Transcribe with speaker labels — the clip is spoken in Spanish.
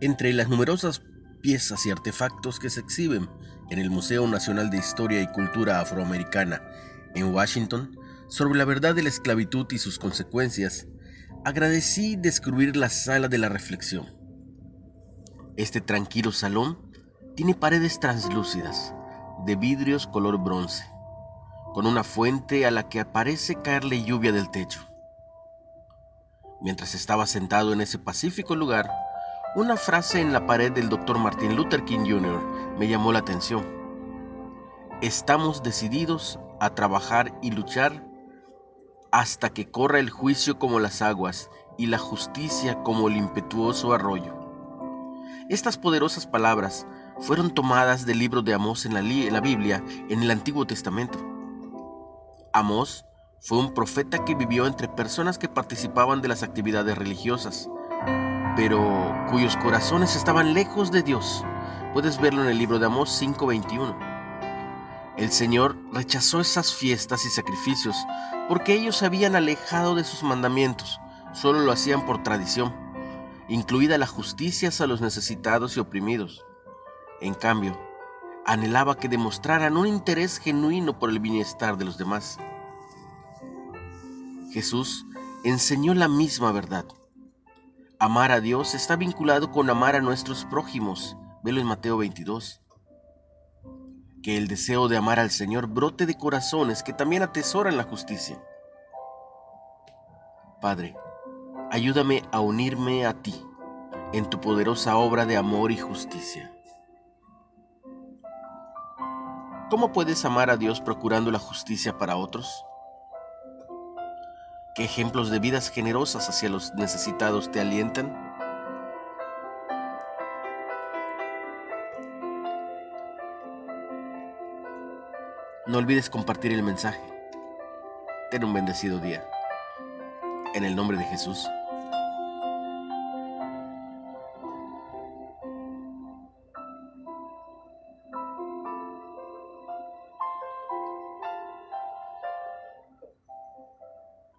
Speaker 1: Entre las numerosas piezas y artefactos que se exhiben en el Museo Nacional de Historia y Cultura Afroamericana en Washington sobre la verdad de la esclavitud y sus consecuencias, agradecí descubrir la sala de la reflexión. Este tranquilo salón tiene paredes translúcidas, de vidrios color bronce, con una fuente a la que parece caerle lluvia del techo. Mientras estaba sentado en ese pacífico lugar, una frase en la pared del Dr. Martin Luther King Jr. me llamó la atención. Estamos decididos a trabajar y luchar hasta que corra el juicio como las aguas y la justicia como el impetuoso arroyo. Estas poderosas palabras fueron tomadas del libro de Amós en la, Biblia en el Antiguo Testamento. Amós fue un profeta que vivió entre personas que participaban de las actividades religiosas, pero cuyos corazones estaban lejos de Dios. Puedes verlo en el libro de Amós 5:21. El Señor rechazó esas fiestas y sacrificios porque ellos se habían alejado de sus mandamientos, solo lo hacían por tradición, incluida la justicia a los necesitados y oprimidos. En cambio, anhelaba que demostraran un interés genuino por el bienestar de los demás. Jesús enseñó la misma verdad. Amar a Dios está vinculado con amar a nuestros prójimos. Velo en Mateo 22. Que el deseo de amar al Señor brote de corazones que también atesoran la justicia. Padre, ayúdame a unirme a ti en tu poderosa obra de amor y justicia. ¿Cómo puedes amar a Dios procurando la justicia para otros? ¿Qué ejemplos de vidas generosas hacia los necesitados te alientan? No olvides compartir el mensaje. Ten un bendecido día. En el nombre de Jesús.